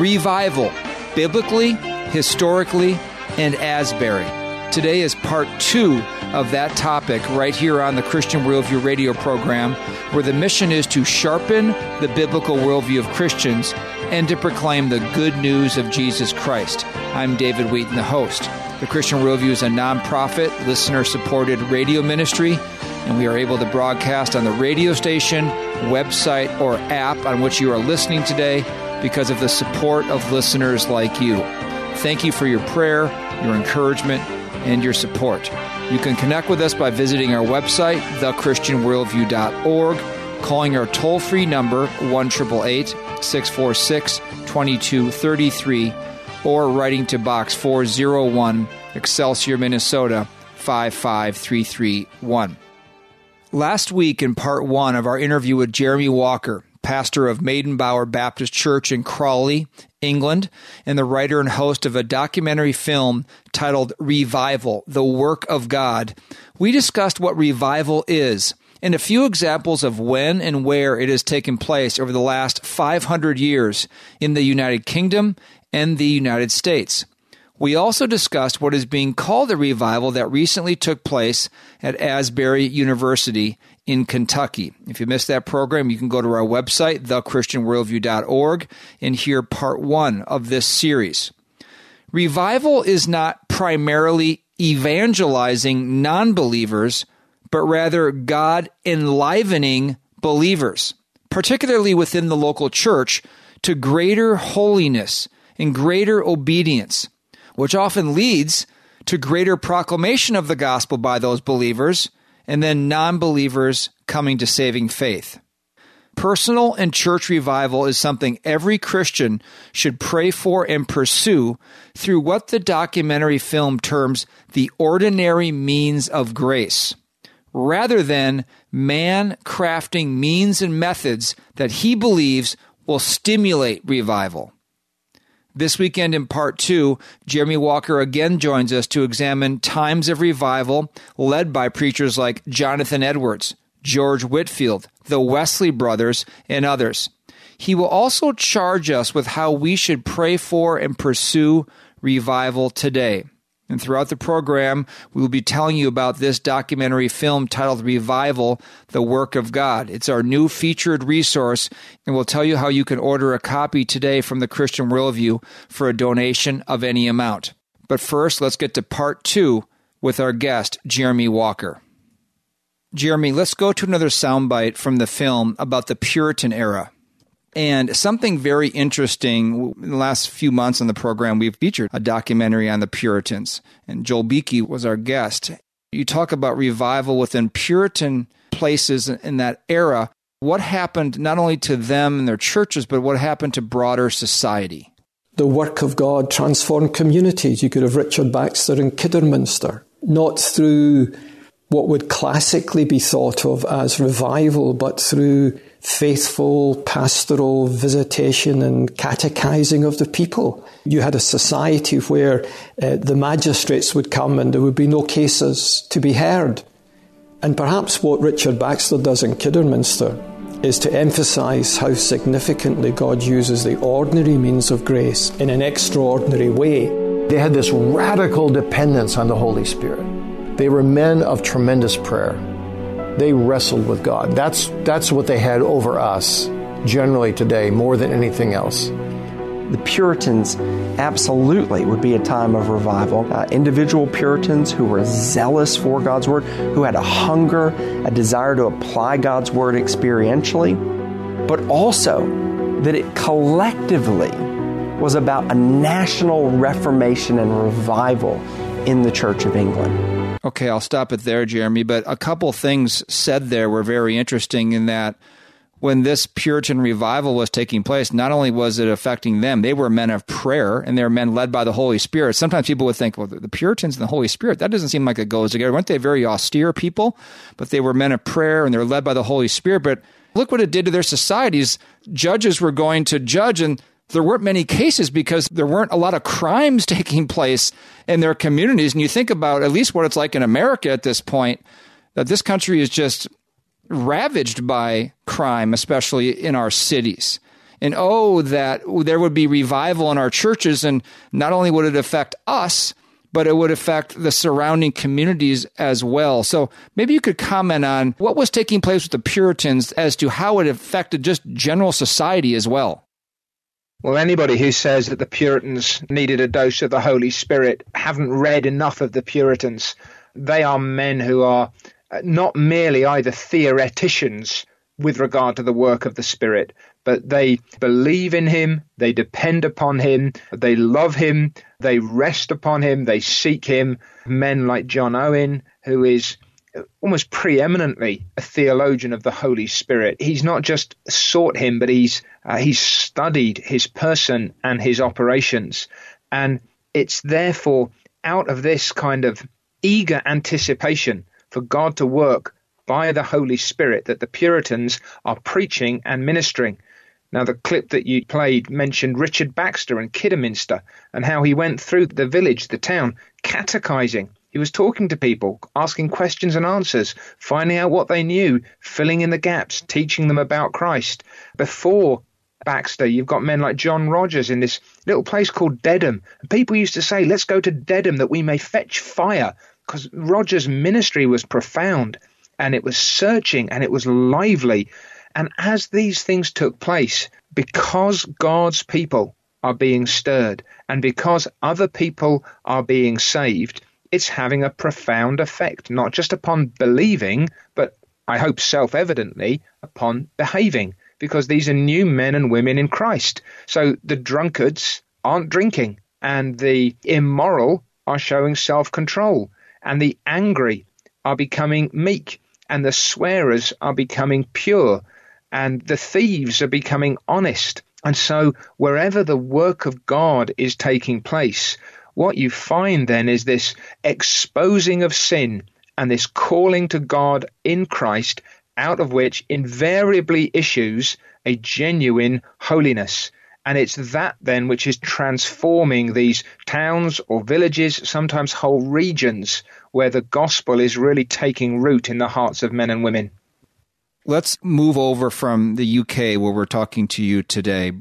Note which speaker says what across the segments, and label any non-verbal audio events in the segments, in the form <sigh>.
Speaker 1: Revival, biblically, historically, and Asbury. Today is part two of that topic right here on the Christian Worldview radio program, where the mission is to sharpen the biblical worldview of Christians and to proclaim the good news of Jesus Christ. I'm David Wheaton, the host. The Christian Worldview is a nonprofit, listener supported radio ministry, and we are able to broadcast on the radio station, website, or app on which you are listening today because of the support of listeners like you. Thank you for your prayer, your encouragement, and your support. You can connect with us by visiting our website, thechristianworldview.org, calling our toll free number, 1 646 2233, or writing to Box 401, Excelsior, Minnesota 55331. Last week, in part one of our interview with Jeremy Walker, pastor of Maidenbower Baptist Church in Crawley, England, and the writer and host of a documentary film titled Revival The Work of God, we discussed what revival is and a few examples of when and where it has taken place over the last 500 years in the United Kingdom and the United States. We also discussed what is being called a revival that recently took place at Asbury University in Kentucky. If you missed that program, you can go to our website, thechristianworldview.org, and hear part one of this series. Revival is not primarily evangelizing non believers, but rather God enlivening believers, particularly within the local church, to greater holiness and greater obedience which often leads to greater proclamation of the gospel by those believers and then non believers coming to saving faith. Personal and church revival is something every Christian should pray for and pursue through what the documentary film terms the ordinary means of grace, rather than man crafting means and methods that he believes will stimulate revival. This weekend, in part two, Jeremy Walker again joins us to examine times of revival led by preachers like Jonathan Edwards, George Whitefield, the Wesley brothers, and others. He will also charge us with how we should pray for and pursue revival today. And throughout the program, we will be telling you about this documentary film titled Revival, The Work of God. It's our new featured resource, and we'll tell you how you can order a copy today from the Christian Worldview for a donation of any amount. But first, let's get to part two with our guest, Jeremy Walker. Jeremy, let's go to another soundbite from the film about the Puritan era. And something very interesting in the last few months on the program, we've featured a documentary on the Puritans, and Joel Beeke was our guest. You talk about revival within Puritan places in that era. What happened not only to them and their churches, but what happened to broader society?
Speaker 2: The work of God transformed communities. You could have Richard Baxter in Kidderminster, not through what would classically be thought of as revival, but through faithful pastoral visitation and catechizing of the people. You had a society where uh, the magistrates would come and there would be no cases to be heard. And perhaps what Richard Baxter does in Kidderminster is to emphasize how significantly God uses the ordinary means of grace in an extraordinary way.
Speaker 3: They had this radical dependence on the Holy Spirit. They were men of tremendous prayer. They wrestled with God. That's, that's what they had over us generally today more than anything else.
Speaker 4: The Puritans absolutely would be a time of revival. Uh, individual Puritans who were zealous for God's Word, who had a hunger, a desire to apply God's Word experientially, but also that it collectively was about a national reformation and revival in the Church of England.
Speaker 1: Okay, I'll stop it there, Jeremy. But a couple things said there were very interesting in that when this Puritan revival was taking place, not only was it affecting them, they were men of prayer and they were men led by the Holy Spirit. Sometimes people would think, well, the Puritans and the Holy Spirit, that doesn't seem like it goes together. Weren't they very austere people? But they were men of prayer and they were led by the Holy Spirit. But look what it did to their societies. Judges were going to judge and there weren't many cases because there weren't a lot of crimes <laughs> taking place in their communities. And you think about at least what it's like in America at this point, that this country is just ravaged by crime, especially in our cities. And oh, that there would be revival in our churches, and not only would it affect us, but it would affect the surrounding communities as well. So maybe you could comment on what was taking place with the Puritans as to how it affected just general society as well.
Speaker 5: Well, anybody who says that the Puritans needed a dose of the Holy Spirit haven't read enough of the Puritans. They are men who are uh, not merely either theoreticians with regard to the work of the Spirit, but they believe in Him, they depend upon Him, they love Him, they rest upon Him, they seek Him. Men like John Owen, who is almost preeminently a theologian of the Holy Spirit. He's not just sought Him, but he's uh, he's studied His person and His operations, and it's therefore out of this kind of eager anticipation for God to work by the Holy Spirit that the Puritans are preaching and ministering. Now, the clip that you played mentioned Richard Baxter and Kidderminster and how he went through the village, the town, catechizing. He was talking to people, asking questions and answers, finding out what they knew, filling in the gaps, teaching them about Christ. Before Baxter, you've got men like John Rogers in this little place called Dedham. People used to say, Let's go to Dedham that we may fetch fire because Rogers' ministry was profound and it was searching and it was lively. And as these things took place, because God's people are being stirred and because other people are being saved, it's having a profound effect, not just upon believing, but I hope self evidently upon behaving, because these are new men and women in Christ. So the drunkards aren't drinking, and the immoral are showing self control and the angry are becoming meek, and the swearers are becoming pure, and the thieves are becoming honest. And so, wherever the work of God is taking place, what you find then is this exposing of sin and this calling to God in Christ, out of which invariably issues a genuine holiness. And it's that then which is transforming these towns or villages, sometimes whole regions, where the gospel is really taking root in the hearts of men and women.
Speaker 1: Let's move over from the UK, where we're talking to you today,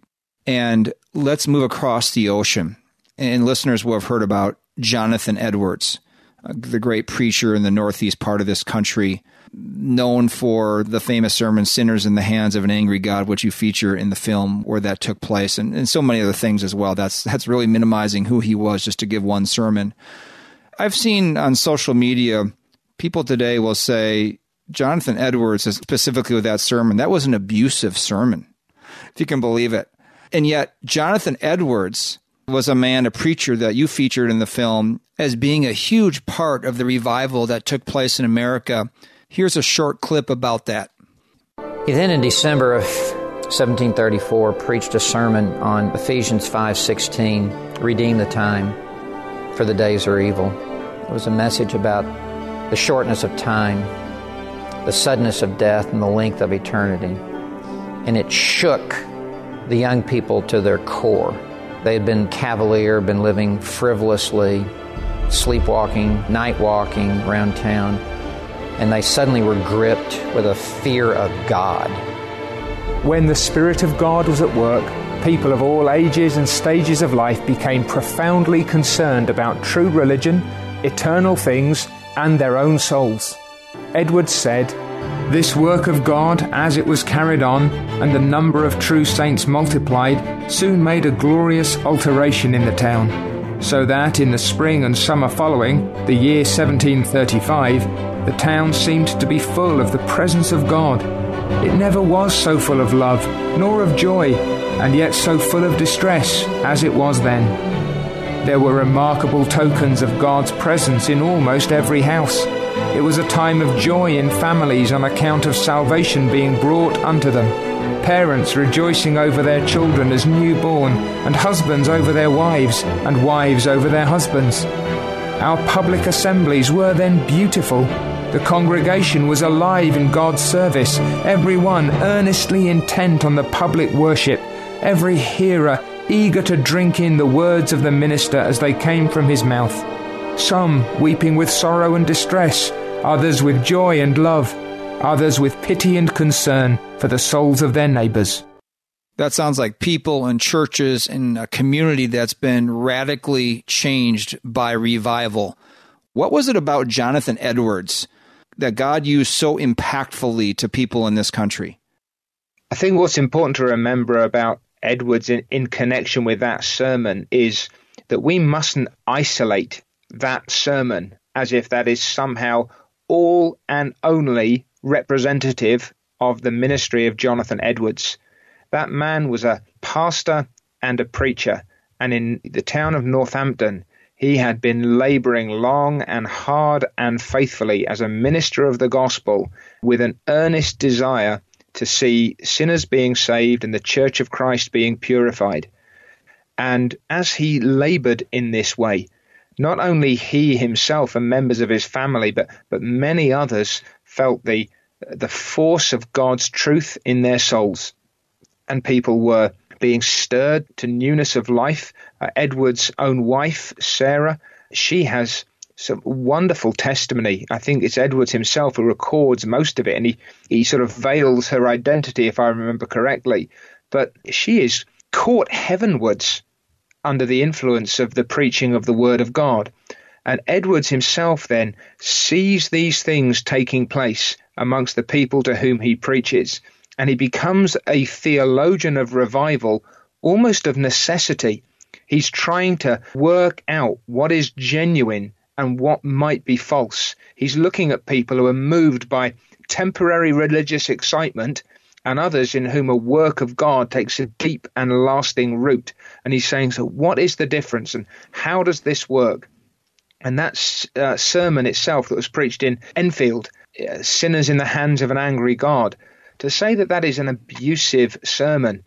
Speaker 1: and let's move across the ocean. And listeners will have heard about Jonathan Edwards, uh, the great preacher in the northeast part of this country known for the famous sermon Sinners in the Hands of an Angry God, which you feature in the film where that took place, and, and so many other things as well. That's that's really minimizing who he was just to give one sermon. I've seen on social media people today will say Jonathan Edwards, specifically with that sermon, that was an abusive sermon, if you can believe it. And yet, Jonathan Edwards was a man, a preacher that you featured in the film as being a huge part of the revival that took place in America Here's a short clip about that.
Speaker 6: He then, in December of 1734, preached a sermon on Ephesians 5:16, "Redeem the time, for the days are evil." It was a message about the shortness of time, the suddenness of death, and the length of eternity. And it shook the young people to their core. They had been cavalier, been living frivolously, sleepwalking, night walking around town and they suddenly were gripped with a fear of God.
Speaker 7: When the Spirit of God was at work, people of all ages and stages of life became profoundly concerned about true religion, eternal things, and their own souls. Edwards said, This work of God, as it was carried on, and the number of true saints multiplied, soon made a glorious alteration in the town, so that in the spring and summer following, the year 1735, the town seemed to be full of the presence of God. It never was so full of love, nor of joy, and yet so full of distress as it was then. There were remarkable tokens of God's presence in almost every house. It was a time of joy in families on account of salvation being brought unto them. Parents rejoicing over their children as newborn, and husbands over their wives, and wives over their husbands. Our public assemblies were then beautiful. The congregation was alive in God's service, everyone earnestly intent on the public worship, every hearer eager to drink in the words of the minister as they came from his mouth. Some weeping with sorrow and distress, others with joy and love, others with pity and concern for the souls of their neighbors.
Speaker 1: That sounds like people and churches in a community that's been radically changed by revival. What was it about Jonathan Edwards that God used so impactfully to people in this country?
Speaker 5: I think what's important to remember about Edwards in, in connection with that sermon is that we mustn't isolate that sermon as if that is somehow all and only representative of the ministry of Jonathan Edwards. That man was a pastor and a preacher, and in the town of Northampton, he had been laboring long and hard and faithfully as a minister of the gospel with an earnest desire to see sinners being saved and the church of Christ being purified. And as he labored in this way, not only he himself and members of his family, but, but many others felt the, the force of God's truth in their souls and people were being stirred to newness of life. Uh, Edwards' own wife, Sarah, she has some wonderful testimony. I think it's Edwards himself who records most of it, and he, he sort of veils her identity, if I remember correctly. But she is caught heavenwards under the influence of the preaching of the Word of God. And Edwards himself then sees these things taking place amongst the people to whom he preaches and he becomes a theologian of revival almost of necessity. He's trying to work out what is genuine and what might be false. He's looking at people who are moved by temporary religious excitement and others in whom a work of God takes a deep and lasting root. And he's saying, so what is the difference and how does this work? And that uh, sermon itself that was preached in Enfield, uh, Sinners in the Hands of an Angry God, to say that that is an abusive sermon,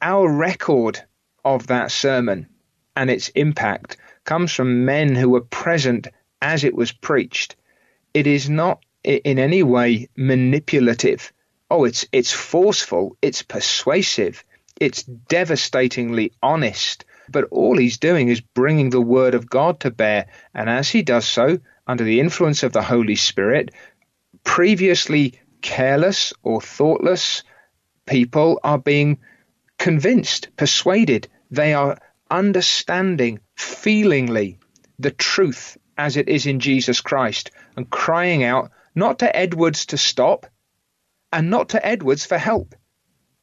Speaker 5: our record of that sermon and its impact comes from men who were present as it was preached. It is not in any way manipulative. Oh, it's it's forceful, it's persuasive, it's devastatingly honest. But all he's doing is bringing the word of God to bear, and as he does so, under the influence of the Holy Spirit, previously careless or thoughtless people are being convinced, persuaded. They are understanding feelingly the truth as it is in Jesus Christ and crying out not to Edwards to stop and not to Edwards for help,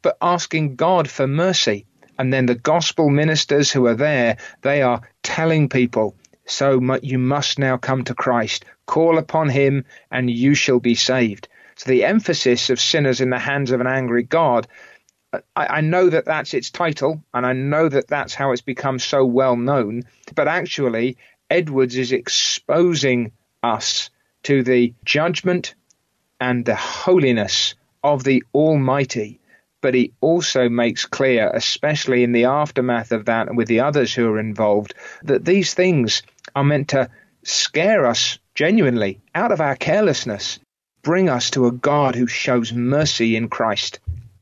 Speaker 5: but asking God for mercy. And then the gospel ministers who are there, they are telling people, so you must now come to Christ. Call upon him and you shall be saved. So the emphasis of sinners in the hands of an angry God, I, I know that that's its title, and I know that that's how it's become so well known. But actually, Edwards is exposing us to the judgment and the holiness of the Almighty. But he also makes clear, especially in the aftermath of that and with the others who are involved, that these things are meant to scare us genuinely out of our carelessness bring us to a God who shows mercy in Christ.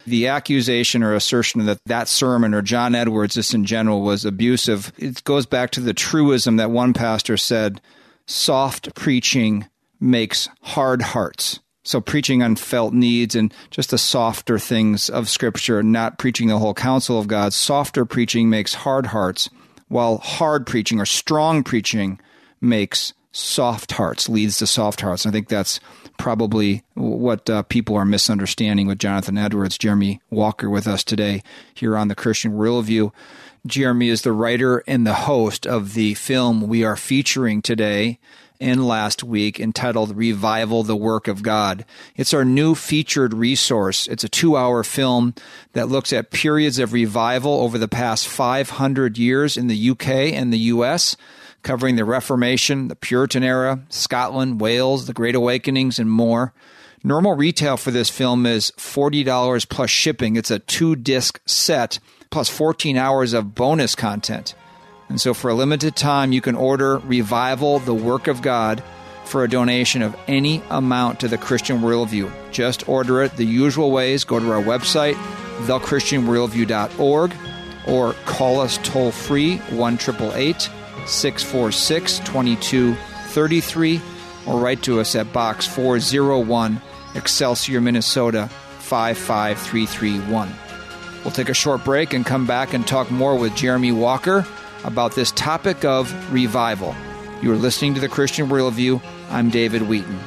Speaker 1: The accusation or assertion that that sermon or John Edwards, just in general, was abusive, it goes back to the truism that one pastor said soft preaching makes hard hearts. So preaching on felt needs and just the softer things of Scripture, not preaching the whole counsel of God. Softer preaching makes hard hearts, while hard preaching or strong preaching makes soft hearts, leads to soft hearts. I think that's probably what uh, people are misunderstanding with Jonathan Edwards. Jeremy Walker with us today here on the Christian Worldview. Jeremy is the writer and the host of the film we are featuring today. And last week entitled Revival the Work of God. It's our new featured resource. It's a two hour film that looks at periods of revival over the past 500 years in the UK and the US, covering the Reformation, the Puritan era, Scotland, Wales, the Great Awakenings, and more. Normal retail for this film is $40 plus shipping. It's a two disc set plus 14 hours of bonus content. And so, for a limited time, you can order Revival, the Work of God, for a donation of any amount to the Christian Worldview. Just order it the usual ways. Go to our website, thechristianworldview.org, or call us toll free 1 646 2233, or write to us at Box 401, Excelsior, Minnesota 55331. We'll take a short break and come back and talk more with Jeremy Walker about this topic of revival. You are listening to the Christian Worldview. I'm David Wheaton.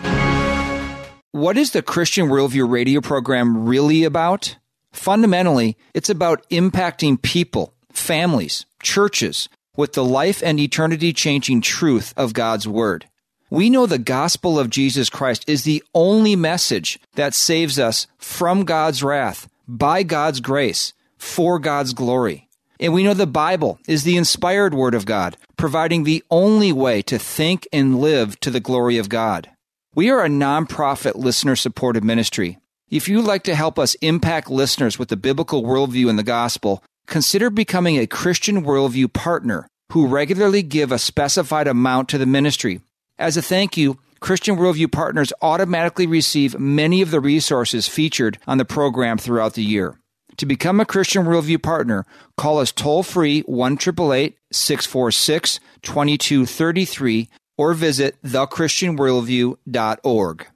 Speaker 1: What is the Christian Worldview radio program really about? Fundamentally, it's about impacting people, families, churches with the life and eternity changing truth of God's Word. We know the gospel of Jesus Christ is the only message that saves us from God's wrath, by God's grace, for God's glory. And we know the Bible is the inspired Word of God, providing the only way to think and live to the glory of God. We are a nonprofit listener supported ministry. If you'd like to help us impact listeners with the biblical worldview and the gospel, consider becoming a Christian Worldview partner who regularly give a specified amount to the ministry. As a thank you, Christian Worldview partners automatically receive many of the resources featured on the program throughout the year. To become a Christian Worldview partner, call us toll free 1 646 2233 or visit thechristianworldview.org.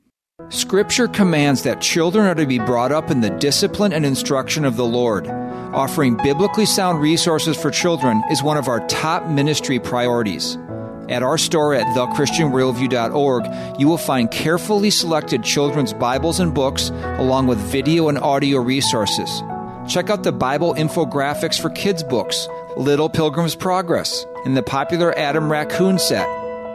Speaker 1: Scripture commands that children are to be brought up in the discipline and instruction of the Lord. Offering biblically sound resources for children is one of our top ministry priorities. At our store at thechristianworldview.org, you will find carefully selected children's Bibles and books, along with video and audio resources. Check out the Bible infographics for kids' books, Little Pilgrim's Progress, and the popular Adam Raccoon set.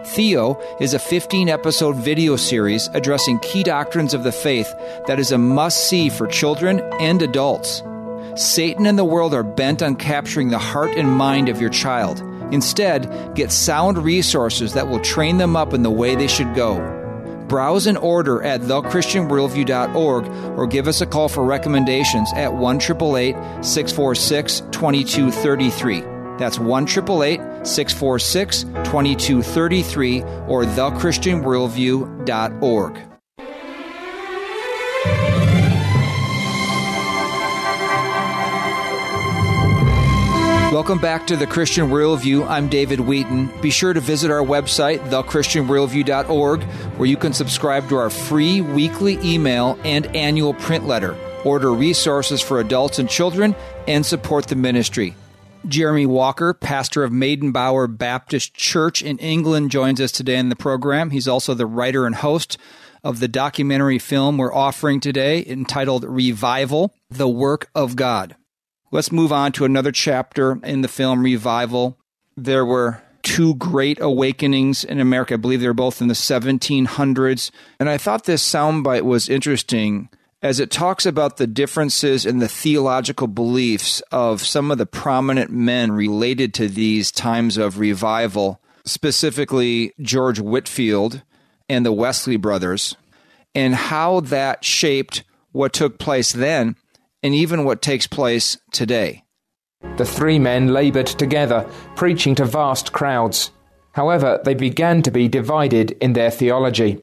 Speaker 1: Theo is a 15 episode video series addressing key doctrines of the faith that is a must see for children and adults. Satan and the world are bent on capturing the heart and mind of your child. Instead, get sound resources that will train them up in the way they should go. Browse and order at thechristianworldview.org or give us a call for recommendations at 1 646 2233. That's 1 646 2233 or thechristianworldview.org. Welcome back to the Christian Worldview. I'm David Wheaton. Be sure to visit our website, thechristianworldview.org, where you can subscribe to our free weekly email and annual print letter, order resources for adults and children, and support the ministry. Jeremy Walker, pastor of Maidenbower Baptist Church in England, joins us today in the program. He's also the writer and host of the documentary film we're offering today entitled Revival The Work of God. Let's move on to another chapter in the film Revival. There were two great awakenings in America. I believe they were both in the 1700s. And I thought this soundbite was interesting as it talks about the differences in the theological beliefs of some of the prominent men related to these times of revival, specifically George Whitefield and the Wesley brothers, and how that shaped what took place then and even what takes place today.
Speaker 7: The three men laboured together, preaching to vast crowds. However, they began to be divided in their theology.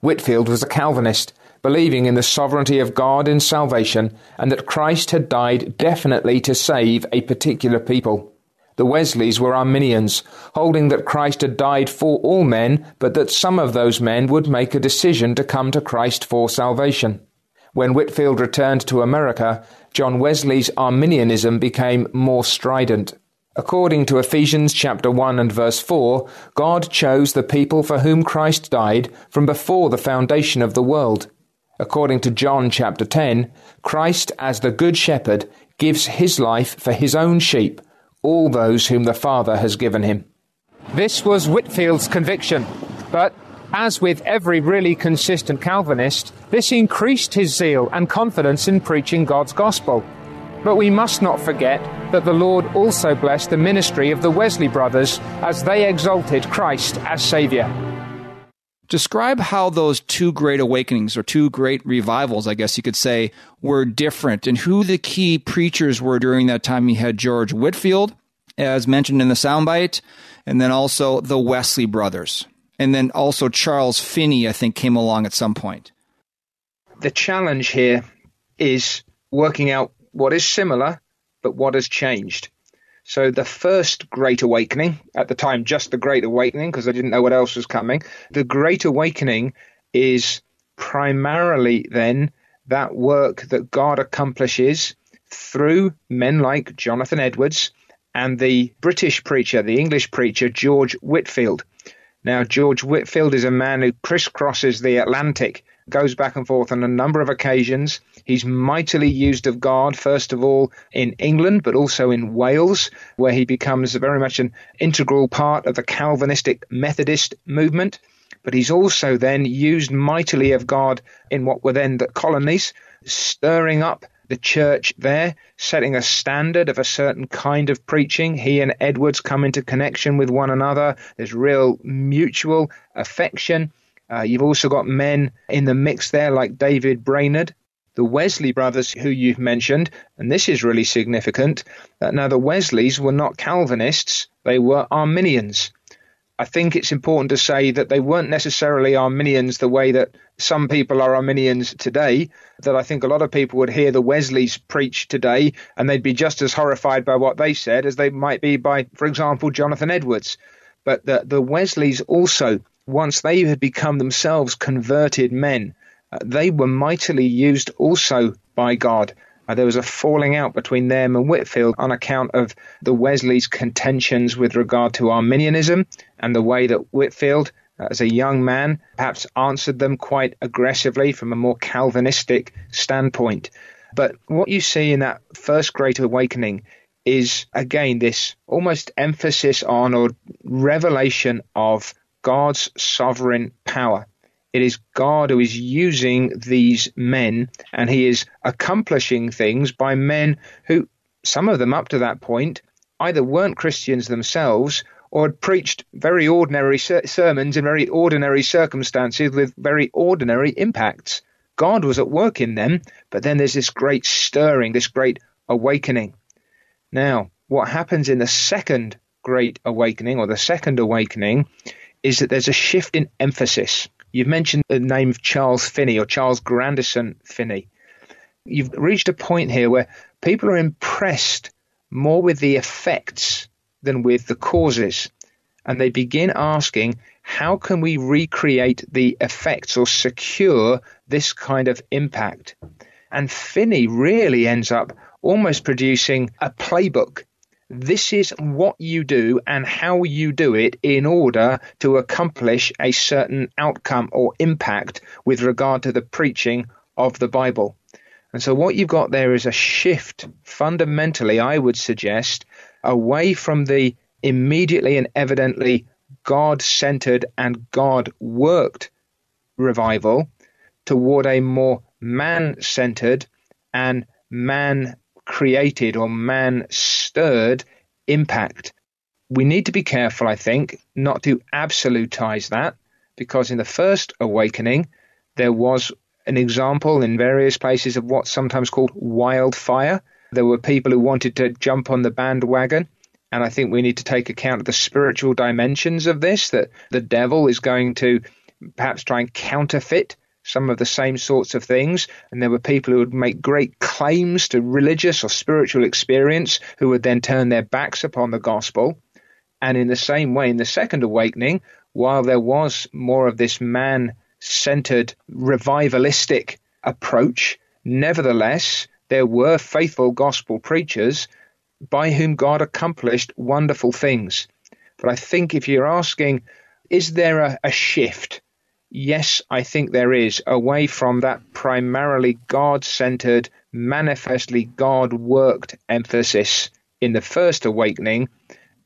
Speaker 7: Whitefield was a Calvinist, believing in the sovereignty of God in salvation and that Christ had died definitely to save a particular people. The Wesleys were Arminians, holding that Christ had died for all men, but that some of those men would make a decision to come to Christ for salvation. When Whitefield returned to America, John Wesley's Arminianism became more strident. According to Ephesians chapter 1 and verse 4, God chose the people for whom Christ died from before the foundation of the world. According to John chapter 10, Christ as the good shepherd gives his life for his own sheep, all those whom the Father has given him.
Speaker 5: This was Whitefield's conviction.
Speaker 7: But as with every really consistent Calvinist, this increased his zeal and confidence in preaching God's gospel. But we must not forget that the Lord also blessed the ministry of the Wesley brothers as they exalted Christ as Saviour.
Speaker 1: Describe how those two great awakenings or two great revivals, I guess you could say, were different and who the key preachers were during that time. You had George Whitefield, as mentioned in the soundbite, and then also the Wesley brothers. And then also Charles Finney, I think, came along at some point.
Speaker 5: The challenge here is working out what is similar, but what has changed. So the first Great Awakening, at the time just the Great Awakening, because I didn't know what else was coming, the Great Awakening is primarily then that work that God accomplishes through men like Jonathan Edwards and the British preacher, the English preacher, George Whitefield. Now, George Whitefield is a man who crisscrosses the Atlantic, goes back and forth on a number of occasions. He's mightily used of God, first of all in England, but also in Wales, where he becomes very much an integral part of the Calvinistic Methodist movement. But he's also then used mightily of God in what were then the colonies, stirring up the church there, setting a standard of a certain kind of preaching. He and Edwards come into connection with one another. There's real mutual affection. Uh, you've also got men in the mix there like David Brainerd, the Wesley brothers who you've mentioned, and this is really significant. Uh, now, the Wesleys were not Calvinists, they were Arminians. I think it's important to say that they weren't necessarily Arminians the way that some people are Arminians today. That I think a lot of people would hear the Wesleys preach today and they'd be just as horrified by what they said as they might be by, for example, Jonathan Edwards. But the, the Wesleys also, once they had become themselves converted men, uh, they were mightily used also by God uh, there was a falling out between them and Whitefield on account of the Wesleys' contentions with regard to Arminianism and the way that Whitefield, uh, as a young man, perhaps answered them quite aggressively from a more Calvinistic standpoint. But what you see in that first Great Awakening is, again, this almost emphasis on or revelation of God's sovereign power. It is God who is using these men, and He is accomplishing things by men who, some of them up to that point, either weren't Christians themselves or had preached very ordinary ser- sermons in very ordinary circumstances with very ordinary impacts. God was at work in them, but then there's this great stirring, this great awakening. Now, what happens in the second great awakening or the second awakening is that there's a shift in emphasis. You've mentioned the name of Charles Finney or Charles Grandison Finney. You've reached a point here where people are impressed more with the effects than with the causes. And they begin asking, how can we recreate the effects or secure this kind of impact? And Finney really ends up almost producing a playbook this is what you do and how you do it in order to accomplish a certain outcome or impact with regard to the preaching of the Bible. And so, what you've got there is a shift, fundamentally, I would suggest, away from the immediately and evidently God centered and God worked revival toward a more man centered and man created or man stirred impact. We need to be careful, I think, not to absolutize that, because in the first awakening, there was an example in various places of what's sometimes called wildfire. There were people who wanted to jump on the bandwagon. And I think we need to take account of the spiritual dimensions of this, that the devil is going to perhaps try and counterfeit some of the same sorts of things. And there were people who would make great claims to religious or spiritual experience who would then turn their backs upon the gospel. And in the same way, in the second awakening, while there was more of this man centered revivalistic approach, nevertheless, there were faithful gospel preachers by whom God accomplished wonderful things. But I think if you're asking, is there a, a shift? Yes, I think there is, away from that primarily God centered, manifestly God worked emphasis in the first awakening,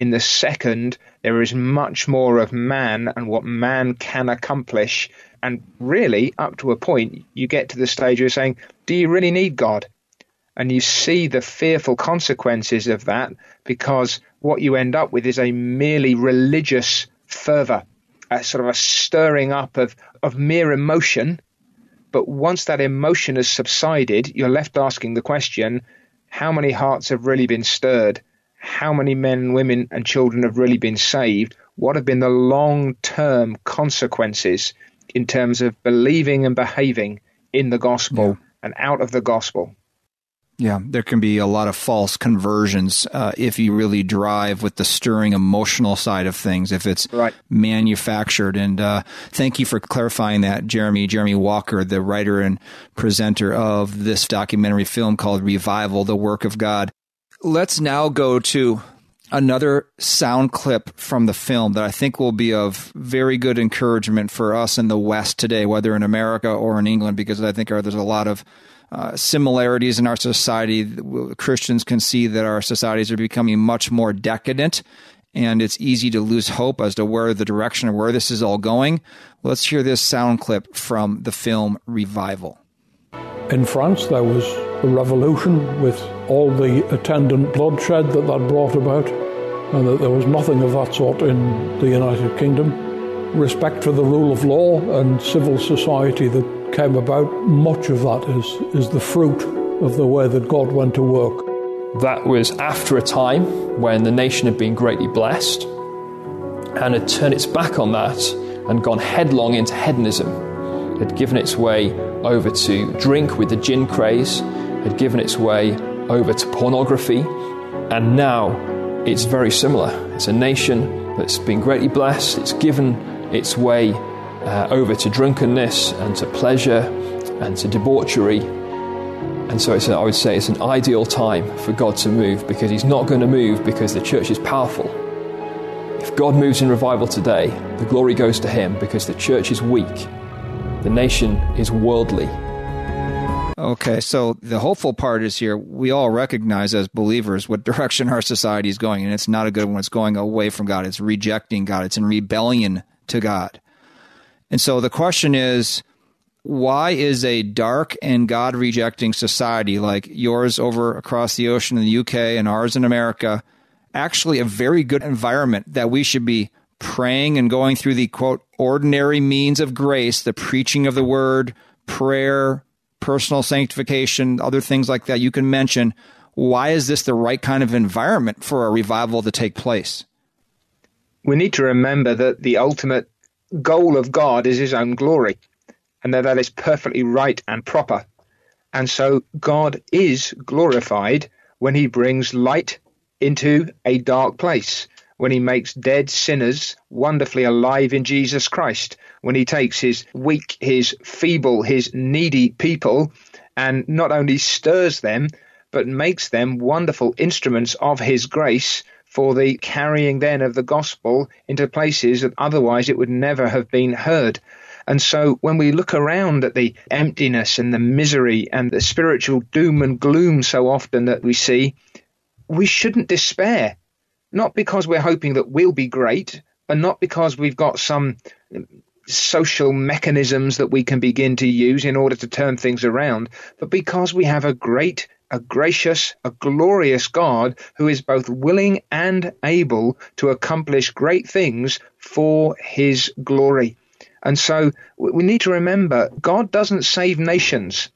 Speaker 5: In the second, there is much more of man and what man can accomplish. And really, up to a point, you get to the stage you're saying, Do you really need God? And you see the fearful consequences of that because what you end up with is a merely religious fervor, a sort of a stirring up of, of mere emotion. But once that emotion has subsided, you're left asking the question how many hearts have really been stirred? How many men, women, and children have really been saved? What have been the long term consequences in terms of believing and behaving in the gospel yeah. and out of the gospel?
Speaker 1: Yeah, there can be a lot of false conversions uh, if you really drive with the stirring emotional side of things, if it's
Speaker 5: right.
Speaker 1: manufactured. And uh, thank you for clarifying that, Jeremy. Jeremy Walker, the writer and presenter of this documentary film called Revival, the Work of God. Let's now go to another sound clip from the film that I think will be of very good encouragement for us in the West today, whether in America or in England, because I think there's a lot of uh, similarities in our society. Christians can see that our societies are becoming much more decadent, and it's easy to lose hope as to where the direction of where this is all going. Let's hear this sound clip from the film Revival.
Speaker 8: In France, there was a revolution with all the attendant bloodshed that that brought about, and that there was nothing of that sort in the United Kingdom. Respect for the rule of law and civil society that came about, much of that is, is the fruit of the way that God went to work.
Speaker 9: That was after a time when the nation had been greatly blessed and had turned its back on that and gone headlong into hedonism. It had given its way over to drink with the gin craze, had given its way over to pornography, and now it's very similar. It's a nation that's been greatly blessed, it's given its way uh, over to drunkenness and to pleasure and to debauchery. And so a, I would say it's an ideal time for God to move because He's not going to move because the church is powerful. If God moves in revival today, the glory goes to Him because the church is weak, the nation is worldly.
Speaker 1: Okay, so the hopeful part is here. We all recognize as believers what <laughs> direction our society is going, and it's not a good one. It's going away from God. It's rejecting God. It's in rebellion to God. And so the question is why is a dark and God rejecting society like yours over across the ocean in the UK and ours in America actually a very good environment that we should be praying and going through the quote ordinary means of grace, the preaching of the word, prayer, personal sanctification, other things like that you can mention. Why is this the right kind of environment for a revival to take place?
Speaker 5: We need to remember that the ultimate goal of God is his own glory, and that that is perfectly right and proper. And so God is glorified when he brings light into a dark place, when he makes dead sinners wonderfully alive in Jesus Christ, when he takes his weak, his feeble, his needy people and not only stirs them, but makes them wonderful instruments of his grace for the carrying then of the gospel into places that otherwise it would never have been heard. And so when we look around at the emptiness and the misery and the spiritual doom and gloom so often that we see, we shouldn't despair. Not because we're hoping that we'll be great, and not because we've got some social mechanisms that we can begin to use in order to turn things around, but because we have a great a gracious, a glorious God who is both willing and able to accomplish great things for his glory. And so we need to remember God doesn't save nations.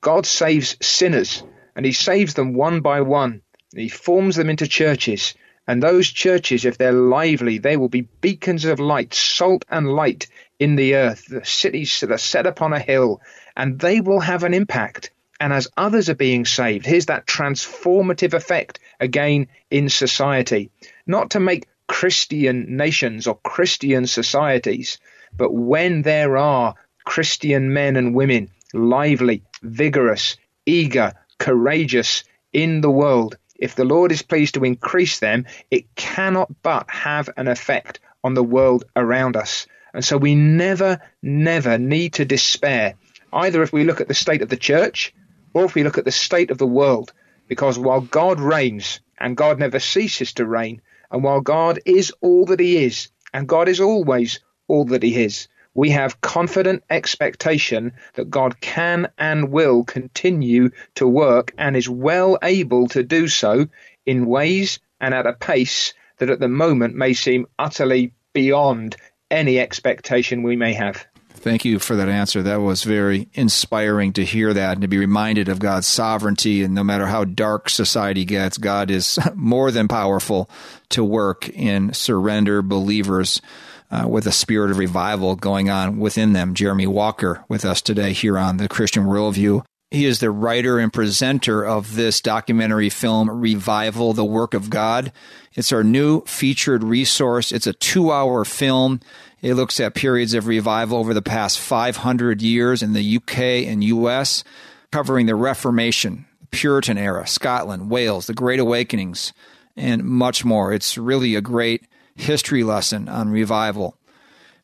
Speaker 5: God saves sinners and he saves them one by one. He forms them into churches. And those churches, if they're lively, they will be beacons of light, salt and light in the earth, the cities that are set upon a hill, and they will have an impact and as others are being saved, here's that transformative effect again in society. Not to make Christian nations or Christian societies, but when there are Christian men and women, lively, vigorous, eager, courageous in the world, if the Lord is pleased to increase them, it cannot but have an effect on the world around us. And so we never, never need to despair, either if we look at the state of the church or if we look at the state of the world, because while God reigns, and God never ceases to reign, And while God is all that He is, and God is always all that He is, we have confident expectation that God can and will continue to work and is well able to do so in ways and at a pace that at the moment may seem utterly beyond any expectation we may have.
Speaker 1: Thank you for that answer. That was very inspiring to hear that and to be reminded of God's sovereignty. And no matter how dark society gets, God is <laughs> more than powerful to work in surrender believers uh, with a spirit of revival going on within them. Jeremy Walker with us today here on the Christian Worldview. He is the writer and presenter of this documentary film, Revival, the Work of God. It's our new featured resource. It's a two hour film. It looks at periods of revival over the past 500 years in the UK and US, covering the Reformation, Puritan era, Scotland, Wales, the Great Awakenings, and much more. It's really a great history lesson on revival.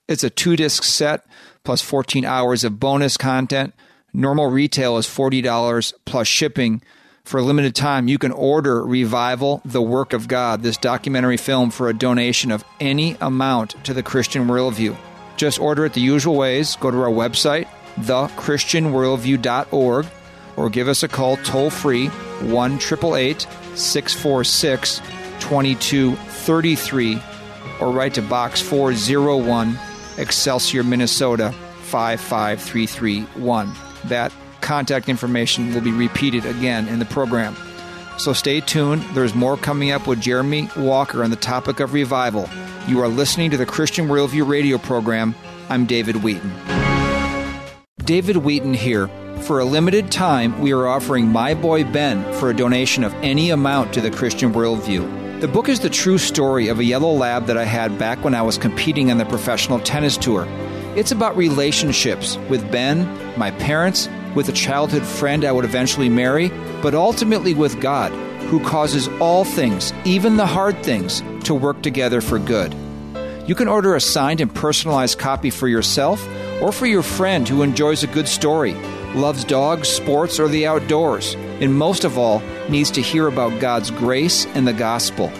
Speaker 1: It's a two disc set plus 14 hours of bonus content. Normal retail is $40 plus shipping. For a limited time, you can order Revival, the Work of God, this documentary film, for a donation of any amount to the Christian Worldview. Just order it the usual ways. Go to our website, thechristianworldview.org, or give us a call toll free 1 888 646 2233, or write to Box 401, Excelsior, Minnesota 55331. That contact information will be repeated again in the program. So stay tuned. There's more coming up with Jeremy Walker on the topic of revival. You are listening to the Christian Worldview radio program. I'm David Wheaton. David Wheaton here. For a limited time, we are offering My Boy Ben for a donation of any amount to the Christian Worldview. The book is the true story of a yellow lab that I had back when I was competing on the professional tennis tour. It's about relationships with Ben, my parents, with a childhood friend I would eventually marry, but ultimately with God, who causes all things, even the hard things, to work together for good. You can order a signed and personalized copy for yourself or for your friend who enjoys a good story, loves dogs, sports, or the outdoors, and most of all, needs to hear about God's grace and the gospel.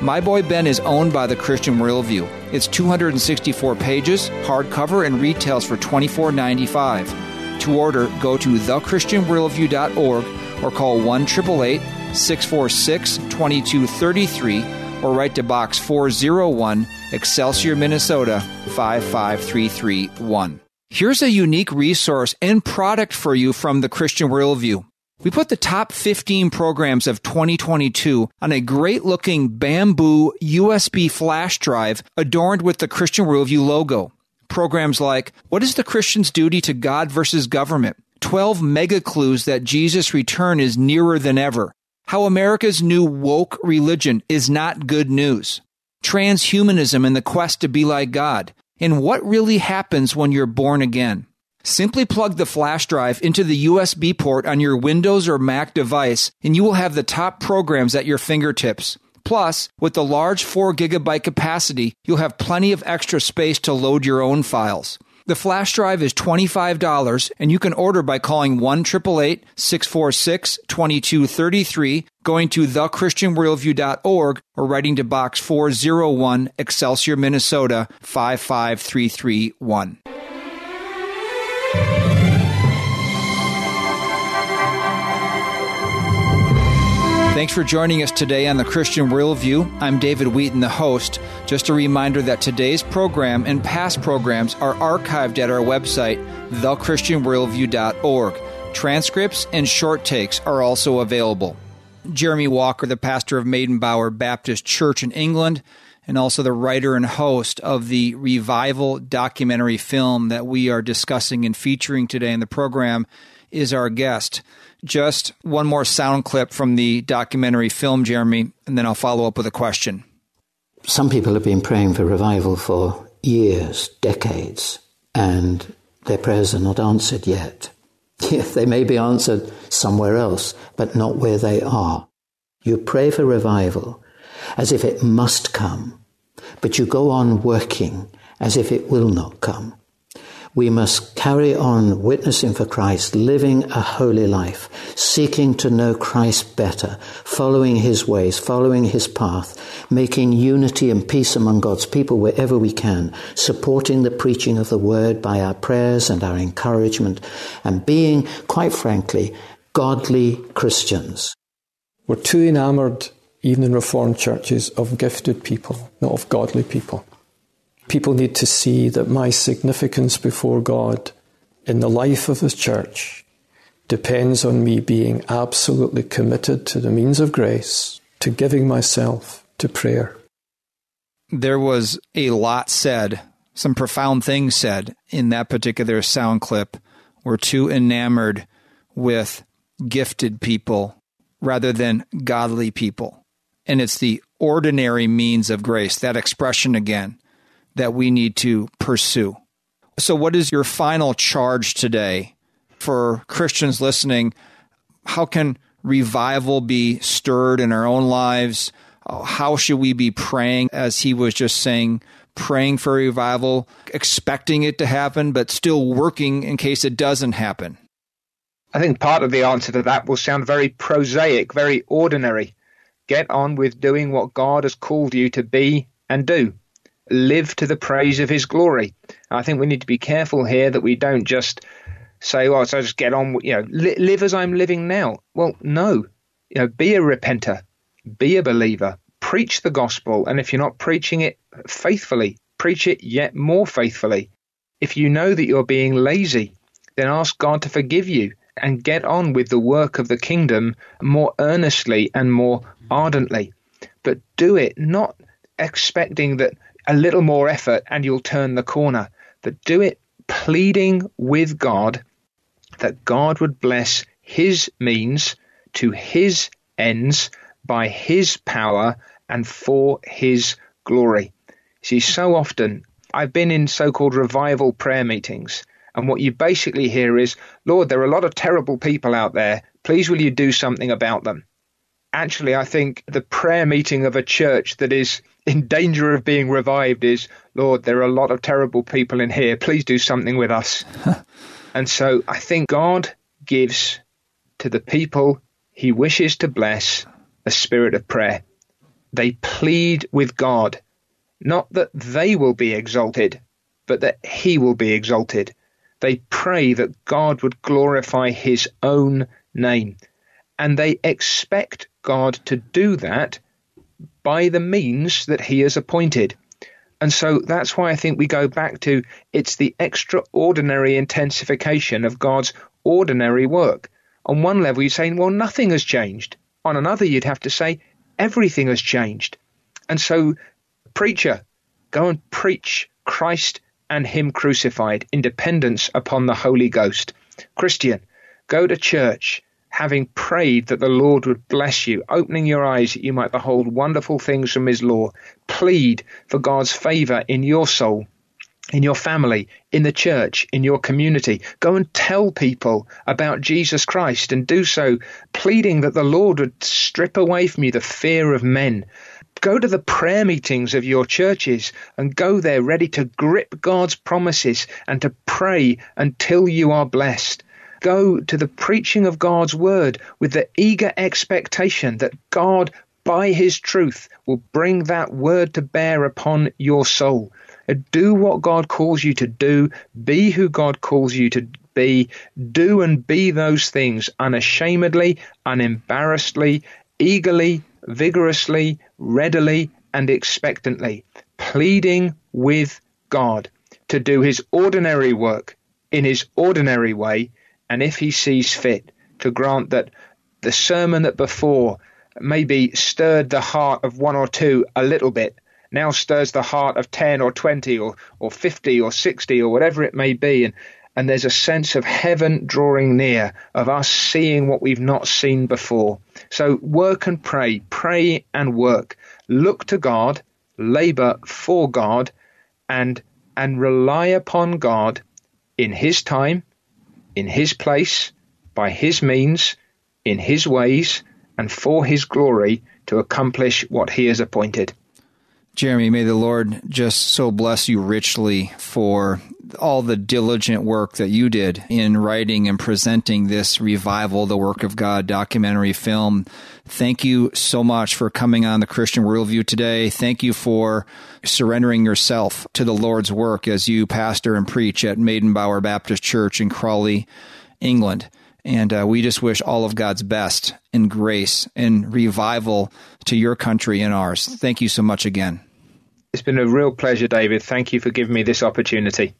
Speaker 1: My Boy Ben is owned by the Christian Worldview. It's 264 pages, hardcover, and retails for $24.95. To order, go to thechristianworldview.org or call 1 888 646 2233 or write to Box 401, Excelsior, Minnesota 55331. Here's a unique resource and product for you from the Christian Worldview. We put the top 15 programs of 2022 on a great looking bamboo USB flash drive adorned with the Christian Worldview logo programs like What is the Christian's Duty to God versus Government? 12 mega clues that Jesus' return is nearer than ever. How America's new woke religion is not good news. Transhumanism and the quest to be like God. And what really happens when you're born again. Simply plug the flash drive into the USB port on your Windows or Mac device, and you will have the top programs at your fingertips. Plus, with the large 4 gigabyte capacity, you'll have plenty of extra space to load your own files. The flash drive is $25 and you can order by calling 1 646 2233, going to thechristianworldview.org or writing to Box 401 Excelsior, Minnesota 55331. Thanks for joining us today on the Christian Worldview. I'm David Wheaton, the host. Just a reminder that today's program and past programs are archived at our website, thechristianworldview.org. Transcripts and short takes are also available. Jeremy Walker, the pastor of Maidenbower Baptist Church in England, and also the writer and host of the Revival documentary film that we are discussing and featuring today in the program, is our guest. Just one more sound clip from the documentary film, Jeremy, and then I'll follow up with a question.
Speaker 10: Some people have been praying for revival for years, decades, and their prayers are not answered yet. <laughs> Yeah, they may be answered somewhere else, but not where they are. You pray for revival as if it must come, but you go on working as if it will not come. We must carry on witnessing for Christ, living a holy life, seeking to know Christ better, following his ways, following his path, making unity and peace among God's people wherever we can, supporting the preaching of the word by our prayers and our encouragement, and being, quite frankly, godly Christians.
Speaker 2: We're too enamored, even in Reformed churches, of gifted people, not of godly people. People need to see that my significance before God in the life of His church depends on me being absolutely committed to the means of grace, to giving myself to prayer.
Speaker 1: There was a lot said, some profound things said in that particular sound clip. We're too enamored with gifted people rather than godly people. And it's the ordinary means of grace, that expression again that we need to pursue. So, what is your final charge today for Christians listening? How can revival be stirred in our own lives? Uh, how should we be praying, as he was just saying, praying for revival, expecting it to happen, but still working in case it doesn't happen?
Speaker 5: I think part of the answer to that will sound very prosaic, very ordinary. Get on with doing what God has called you to be and do live to the praise of his glory. I think we need to be careful here that we don't just say, "Well, so just get on, you know, li- live as I'm living now." Well, no, you know, be a repenter, be a believer, preach the gospel, and if you're not preaching it faithfully, preach it yet more faithfully. If you know that you're being lazy, then ask God to forgive you and get on with the work of the kingdom more earnestly and more ardently. But do it not expecting that a little more effort and you'll turn the corner. But do it pleading with God that God would bless his means to his ends by his power and for his glory. See, so often I've been in so called revival prayer meetings, and what you basically hear is, Lord, there are a lot of terrible people out there. Please, will you do something about them? Actually, I think the prayer meeting of a church that is in danger of being revived is, Lord, there are a lot of terrible people in here. Please do something with us. <laughs> and so I think God gives to the people he wishes to bless a spirit of prayer. They plead with God, not that they will be exalted, but that he will be exalted. They pray that God would glorify his own name. And they expect God to do that by the means that he has appointed. And so that's why I think we go back to it's the extraordinary intensification of God's ordinary work. On one level, you're saying, well, nothing has changed. On another, you'd have to say, everything has changed. And so, preacher, go and preach Christ and Him crucified, independence upon the Holy Ghost. Christian, go to church having prayed that the Lord would bless you, opening your eyes that you might behold wonderful things from His law. Plead for God's favor in your soul, in your family, in the church, in your community. Go and tell people about Jesus Christ and do so pleading that the Lord would strip away from you the fear of men. Go to the prayer meetings of your churches and go there ready to grip God's promises and to pray until you are blessed go to the preaching of God's word with the eager expectation that God, by his truth, will bring that word to bear upon your soul. Uh, do what God calls you to do, be who God calls you to be, do and be those things unashamedly, unembarrassedly, eagerly, vigorously, readily, and expectantly, pleading with God to do his ordinary work in his ordinary way and if he sees fit to grant that the sermon that before maybe stirred the heart of one or two a little bit now stirs the heart of 10 or 20 or, or 50 or 60 or whatever it may be and and there's a sense of heaven drawing near, of us seeing what we've not seen before. So work and pray, pray and work. Look to God, labor for God, and and rely upon God in His time, in His place, by His means, in His ways, and for His glory to accomplish what He has appointed.
Speaker 1: Jeremy, may the Lord just so bless you richly for all the diligent work that you did in writing and presenting this revival, the work of God documentary film. Thank you so much for coming on the Christian Worldview today. Thank you for surrendering yourself to the Lord's work as you pastor and preach at Maidenbower Baptist Church in Crawley, England. And uh, we just wish all of God's best and grace and revival to your country and ours. Thank you so much again.
Speaker 5: It's been a real pleasure, David. Thank you for giving me this opportunity.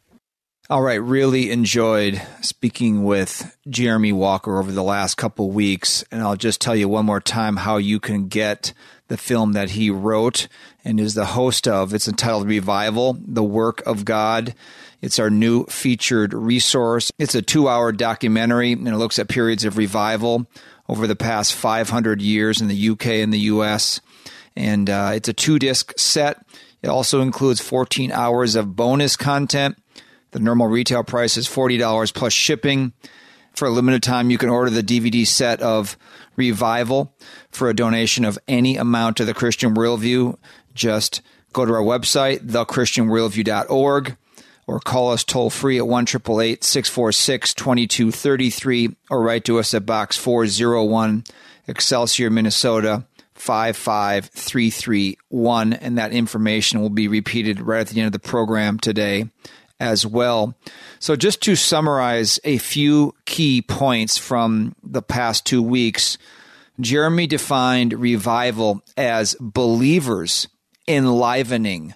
Speaker 1: All right, really enjoyed speaking with Jeremy Walker over the last couple weeks, and I'll just tell you one more time how you can get the film that he wrote and is the host of. It's entitled Revival: The Work of God. It's our new featured resource. It's a 2-hour documentary and it looks at periods of revival over the past 500 years in the UK and the US. And uh, it's a two-disc set. It also includes 14 hours of bonus content the normal retail price is $40 plus shipping. For a limited time, you can order the DVD set of Revival for a donation of any amount to the Christian Worldview. Just go to our website, thechristianworldview.org, or call us toll free at 1 646 2233, or write to us at Box 401, Excelsior, Minnesota 55331. And that information will be repeated right at the end of the program today as well. So, just to summarize a few key points from the past two weeks, Jeremy defined revival as believers enlivening,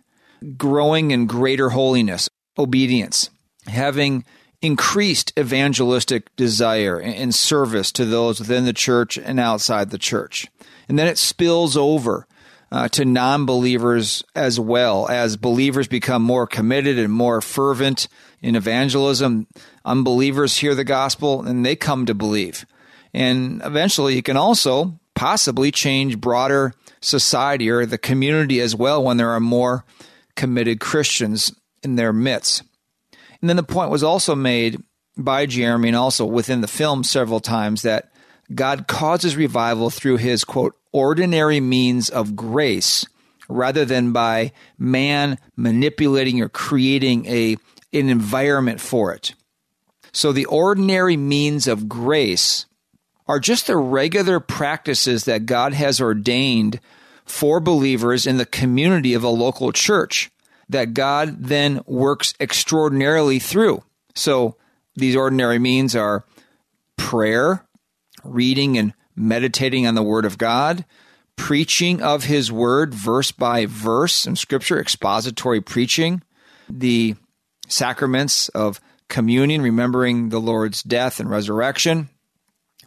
Speaker 1: growing in greater holiness, obedience, having increased evangelistic desire and service to those within the church and outside the church. And then it spills over uh, to non believers as well. As believers become more committed and more fervent in evangelism, unbelievers hear the gospel and they come to believe. And eventually, it can also possibly change broader society or the community as well when there are more committed Christians in their midst. And then the point was also made by Jeremy and also within the film several times that God causes revival through his quote ordinary means of grace rather than by man manipulating or creating a an environment for it. So the ordinary means of grace are just the regular practices that God has ordained for believers in the community of a local church that God then works extraordinarily through. So these ordinary means are prayer, reading and meditating on the Word of God, preaching of His Word verse by verse in Scripture, expository preaching, the sacraments of communion, remembering the Lord's death and resurrection,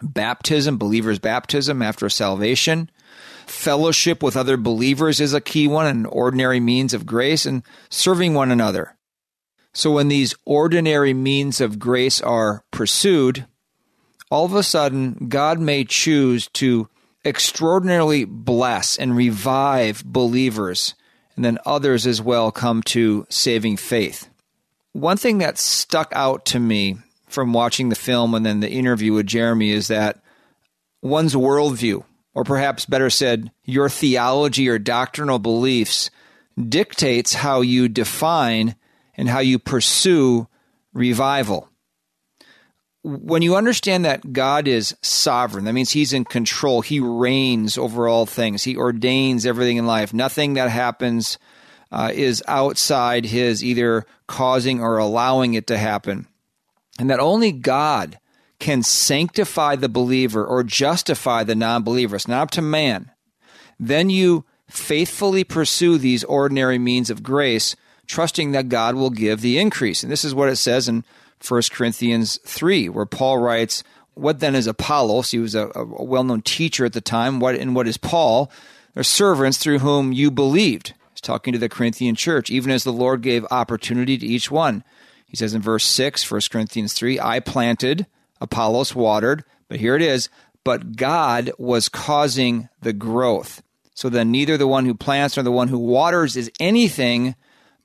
Speaker 1: baptism, believers' baptism after salvation. Fellowship with other believers is a key one, an ordinary means of grace, and serving one another. So, when these ordinary means of grace are pursued, all of a sudden, God may choose to extraordinarily bless and revive believers, and then others as well come to saving faith. One thing that stuck out to me from watching the film and then the interview with Jeremy is that one's worldview, or perhaps better said, your theology or doctrinal beliefs, dictates how you define and how you pursue revival when you understand that God is sovereign, that means He's in control. He reigns over all things. He ordains everything in life. Nothing that happens uh, is outside His either causing or allowing it to happen. And that only God can sanctify the believer or justify the non believer. It's not up to man. Then you faithfully pursue these ordinary means of grace, trusting that God will give the increase. And this is what it says in 1 Corinthians 3, where Paul writes, What then is Apollos? He was a, a well known teacher at the time. What, and what is Paul? They're servants through whom you believed. He's talking to the Corinthian church, even as the Lord gave opportunity to each one. He says in verse 6, 1 Corinthians 3, I planted, Apollos watered, but here it is, but God was causing the growth. So then neither the one who plants nor the one who waters is anything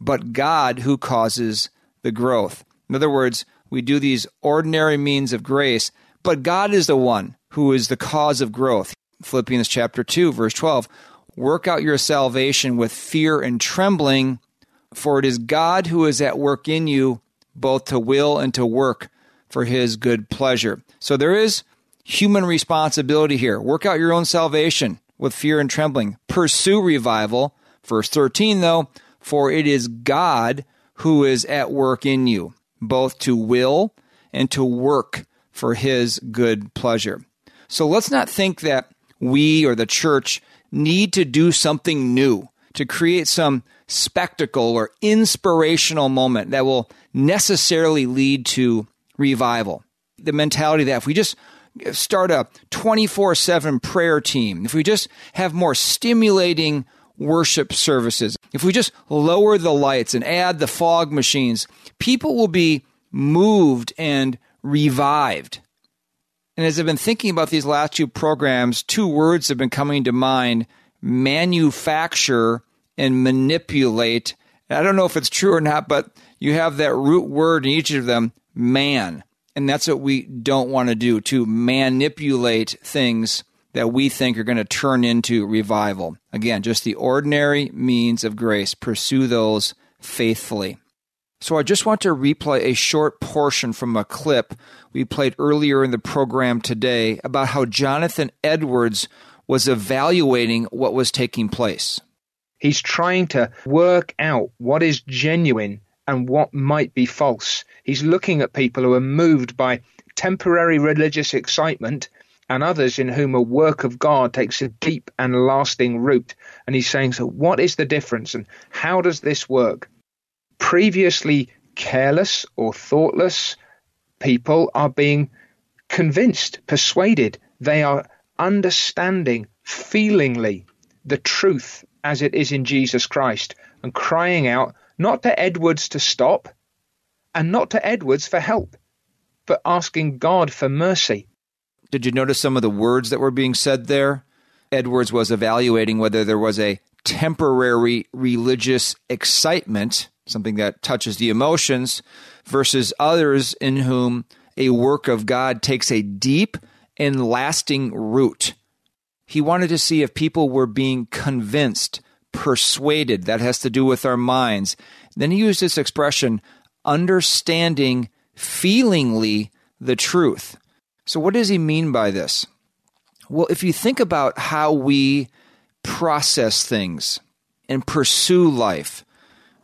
Speaker 1: but God who causes the growth. In other words, we do these ordinary means of grace, but God is the one who is the cause of growth. Philippians chapter 2, verse 12. Work out your salvation with fear and trembling, for it is God who is at work in you, both to will and to work for his good pleasure. So there is human responsibility here. Work out your own salvation with fear and trembling. Pursue revival. Verse 13, though, for it is God who is at work in you, both to will and to work for his good pleasure. So let's not think that we or the church need to do something new to create some spectacle or inspirational moment that will necessarily lead to revival. The mentality that if we just start a 24 7 prayer team, if we just have more stimulating worship services, if we just lower the lights and add the fog machines, people will be moved and revived. And as I've been thinking about these last two programs, two words have been coming to mind manufacture and manipulate. I don't know if it's true or not, but you have that root word in each of them, man. And that's what we don't want to do, to manipulate things that we think are going to turn into revival. Again, just the ordinary means of grace. Pursue those faithfully. So I just want to replay a short portion from a clip we played earlier in the program today about how Jonathan Edwards was evaluating what was taking place.
Speaker 5: He's trying to work out what is genuine and what might be false. He's looking at people who are moved by temporary religious excitement and others in whom a work of God takes a deep and lasting root. And he's saying, so what is the difference and how does this work? Previously careless or thoughtless people are being convinced, persuaded. They are understanding feelingly the truth as it is in Jesus Christ and crying out not to Edwards to stop and not to Edwards for help, but asking God for mercy.
Speaker 1: Did you notice some of the words that were being said there? Edwards was evaluating whether there was a temporary religious excitement, something that touches the emotions, versus others in whom a work of God takes a deep and lasting root. He wanted to see if people were being convinced, persuaded. That has to do with our minds. Then he used this expression, understanding feelingly the truth. So, what does he mean by this? Well, if you think about how we process things and pursue life,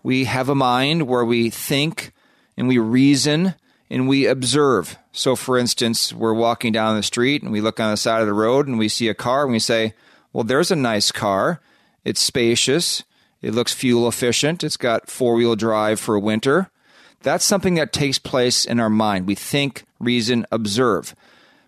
Speaker 1: we have a mind where we think and we reason and we observe. So, for instance, we're walking down the street and we look on the side of the road and we see a car and we say, Well, there's a nice car. It's spacious. It looks fuel efficient. It's got four wheel drive for winter. That's something that takes place in our mind. We think, reason, observe.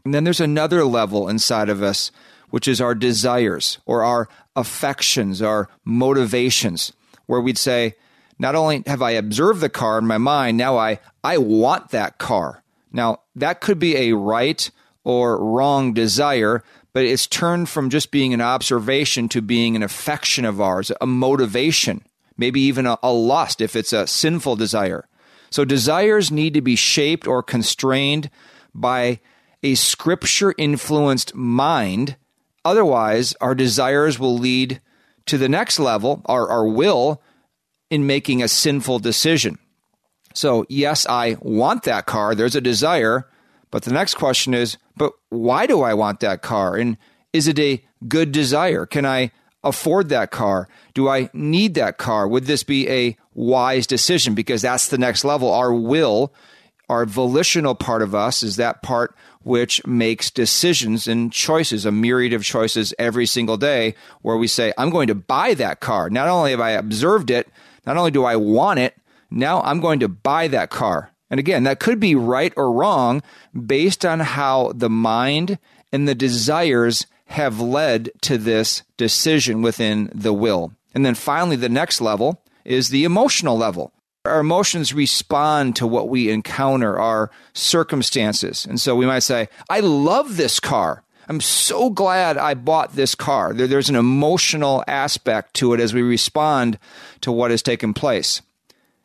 Speaker 1: And then there's another level inside of us, which is our desires or our affections, our motivations, where we'd say, not only have I observed the car in my mind, now I, I want that car. Now, that could be a right or wrong desire, but it's turned from just being an observation to being an affection of ours, a motivation, maybe even a, a lust if it's a sinful desire. So, desires need to be shaped or constrained by a scripture influenced mind. Otherwise, our desires will lead to the next level, our, our will, in making a sinful decision. So, yes, I want that car. There's a desire. But the next question is, but why do I want that car? And is it a good desire? Can I afford that car? Do I need that car? Would this be a wise decision? Because that's the next level. Our will, our volitional part of us, is that part which makes decisions and choices, a myriad of choices every single day, where we say, I'm going to buy that car. Not only have I observed it, not only do I want it, now I'm going to buy that car. And again, that could be right or wrong based on how the mind and the desires have led to this decision within the will. And then finally, the next level is the emotional level. Our emotions respond to what we encounter, our circumstances. And so we might say, I love this car. I'm so glad I bought this car. There, there's an emotional aspect to it as we respond to what has taken place.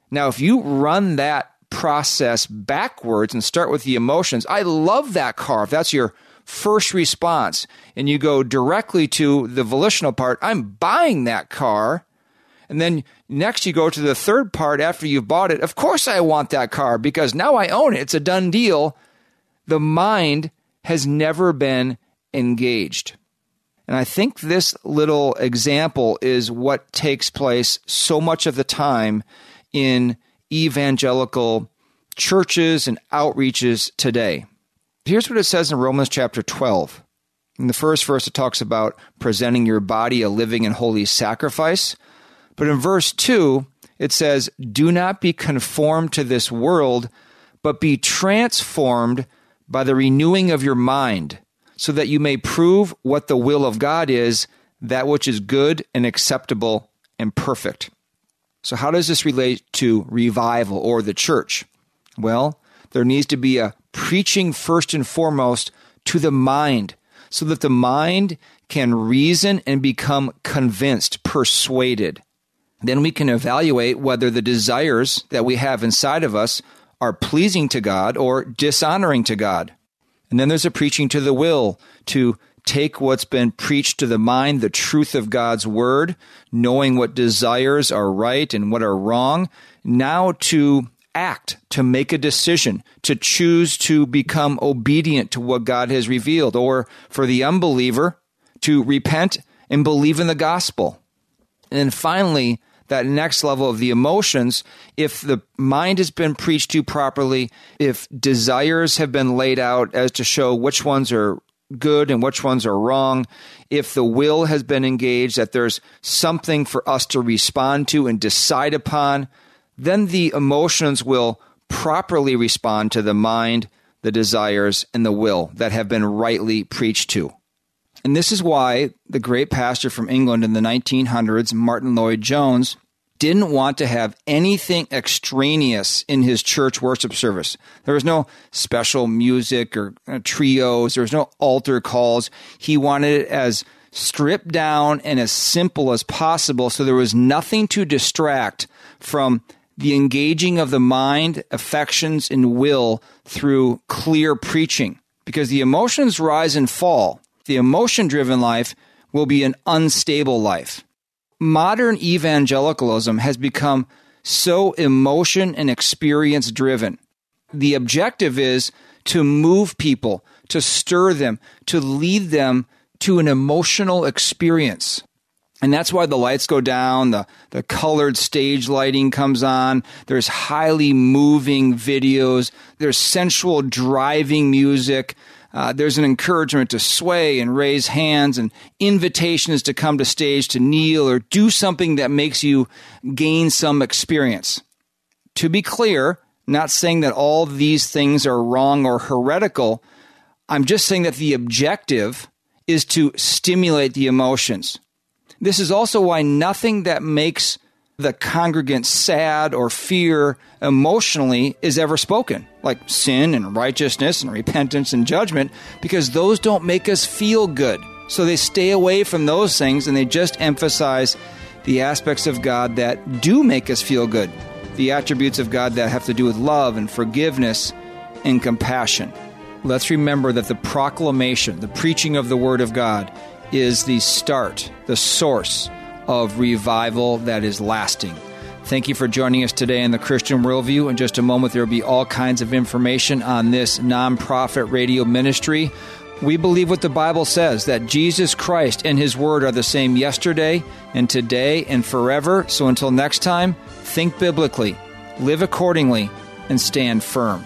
Speaker 1: Now, if you run that process backwards and start with the emotions, I love that car. If that's your first response, and you go directly to the volitional part, I'm buying that car. And then next you go to the third part after you've bought it. Of course I want that car because now I own it. It's a done deal. The mind has never been engaged. And I think this little example is what takes place so much of the time in evangelical churches and outreaches today. Here's what it says in Romans chapter 12. In the first verse, it talks about presenting your body a living and holy sacrifice. But in verse 2, it says, Do not be conformed to this world, but be transformed by the renewing of your mind, so that you may prove what the will of God is, that which is good and acceptable and perfect. So, how does this relate to revival or the church? Well, there needs to be a preaching first and foremost to the mind so that the mind can reason and become convinced, persuaded. Then we can evaluate whether the desires that we have inside of us are pleasing to God or dishonoring to God. And then there's a preaching to the will to take what's been preached to the mind, the truth of God's word, knowing what desires are right and what are wrong, now to act, to make a decision, to choose to become obedient to what God has revealed, or for the unbeliever to repent and believe in the gospel. And then finally, that next level of the emotions, if the mind has been preached to properly, if desires have been laid out as to show which ones are good and which ones are wrong, if the will has been engaged, that there's something for us to respond to and decide upon, then the emotions will properly respond to the mind, the desires, and the will that have been rightly preached to. And this is why the great pastor from England in the 1900s, Martyn Lloyd-Jones, didn't want to have anything extraneous in his church worship service. There was no special music or uh, trios, there was no altar calls. He wanted it as stripped down and as simple as possible so there was nothing to distract from the engaging of the mind, affections, and will through clear preaching. Because the emotions rise and fall. The emotion driven life will be an unstable life. Modern evangelicalism has become so emotion and experience driven. The objective is to move people, to stir them, to lead them to an emotional experience. And that's why the lights go down, the, the colored stage lighting comes on, there's highly moving videos, there's sensual driving music, uh, there's an encouragement to sway and raise hands, and invitations to come to stage to kneel or do something that makes you gain some experience. To be clear, not saying that all these things are wrong or heretical, I'm just saying that the objective is to stimulate the emotions this is also why nothing that makes the congregant sad or fear emotionally is ever spoken, like sin and righteousness and repentance and judgment, because those don't make us feel good. So they stay away from those things and they just emphasize the aspects of God that do make us feel good, the attributes of God that have to do with love and forgiveness and compassion. Let's remember that the proclamation, the preaching of the Word of God, is the start, the source of revival that is lasting. Thank you for joining us today in the Christian Worldview. In just a moment, there will be all kinds of information on this nonprofit radio ministry. We believe what the Bible says that Jesus Christ and His Word are the same yesterday and today and forever. So until next time, think biblically, live accordingly, and stand firm.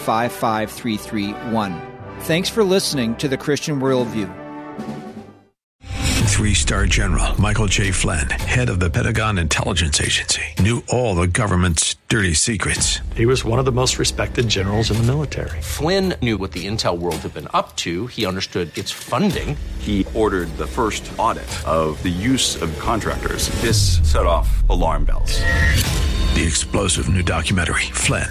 Speaker 1: 55331. Thanks for listening to the Christian Worldview.
Speaker 11: Three star general Michael J. Flynn, head of the Pentagon Intelligence Agency, knew all the government's dirty secrets.
Speaker 12: He was one of the most respected generals in the military.
Speaker 13: Flynn knew what the intel world had been up to, he understood its funding.
Speaker 14: He ordered the first audit of the use of contractors. This set off alarm bells.
Speaker 11: The explosive new documentary, Flynn,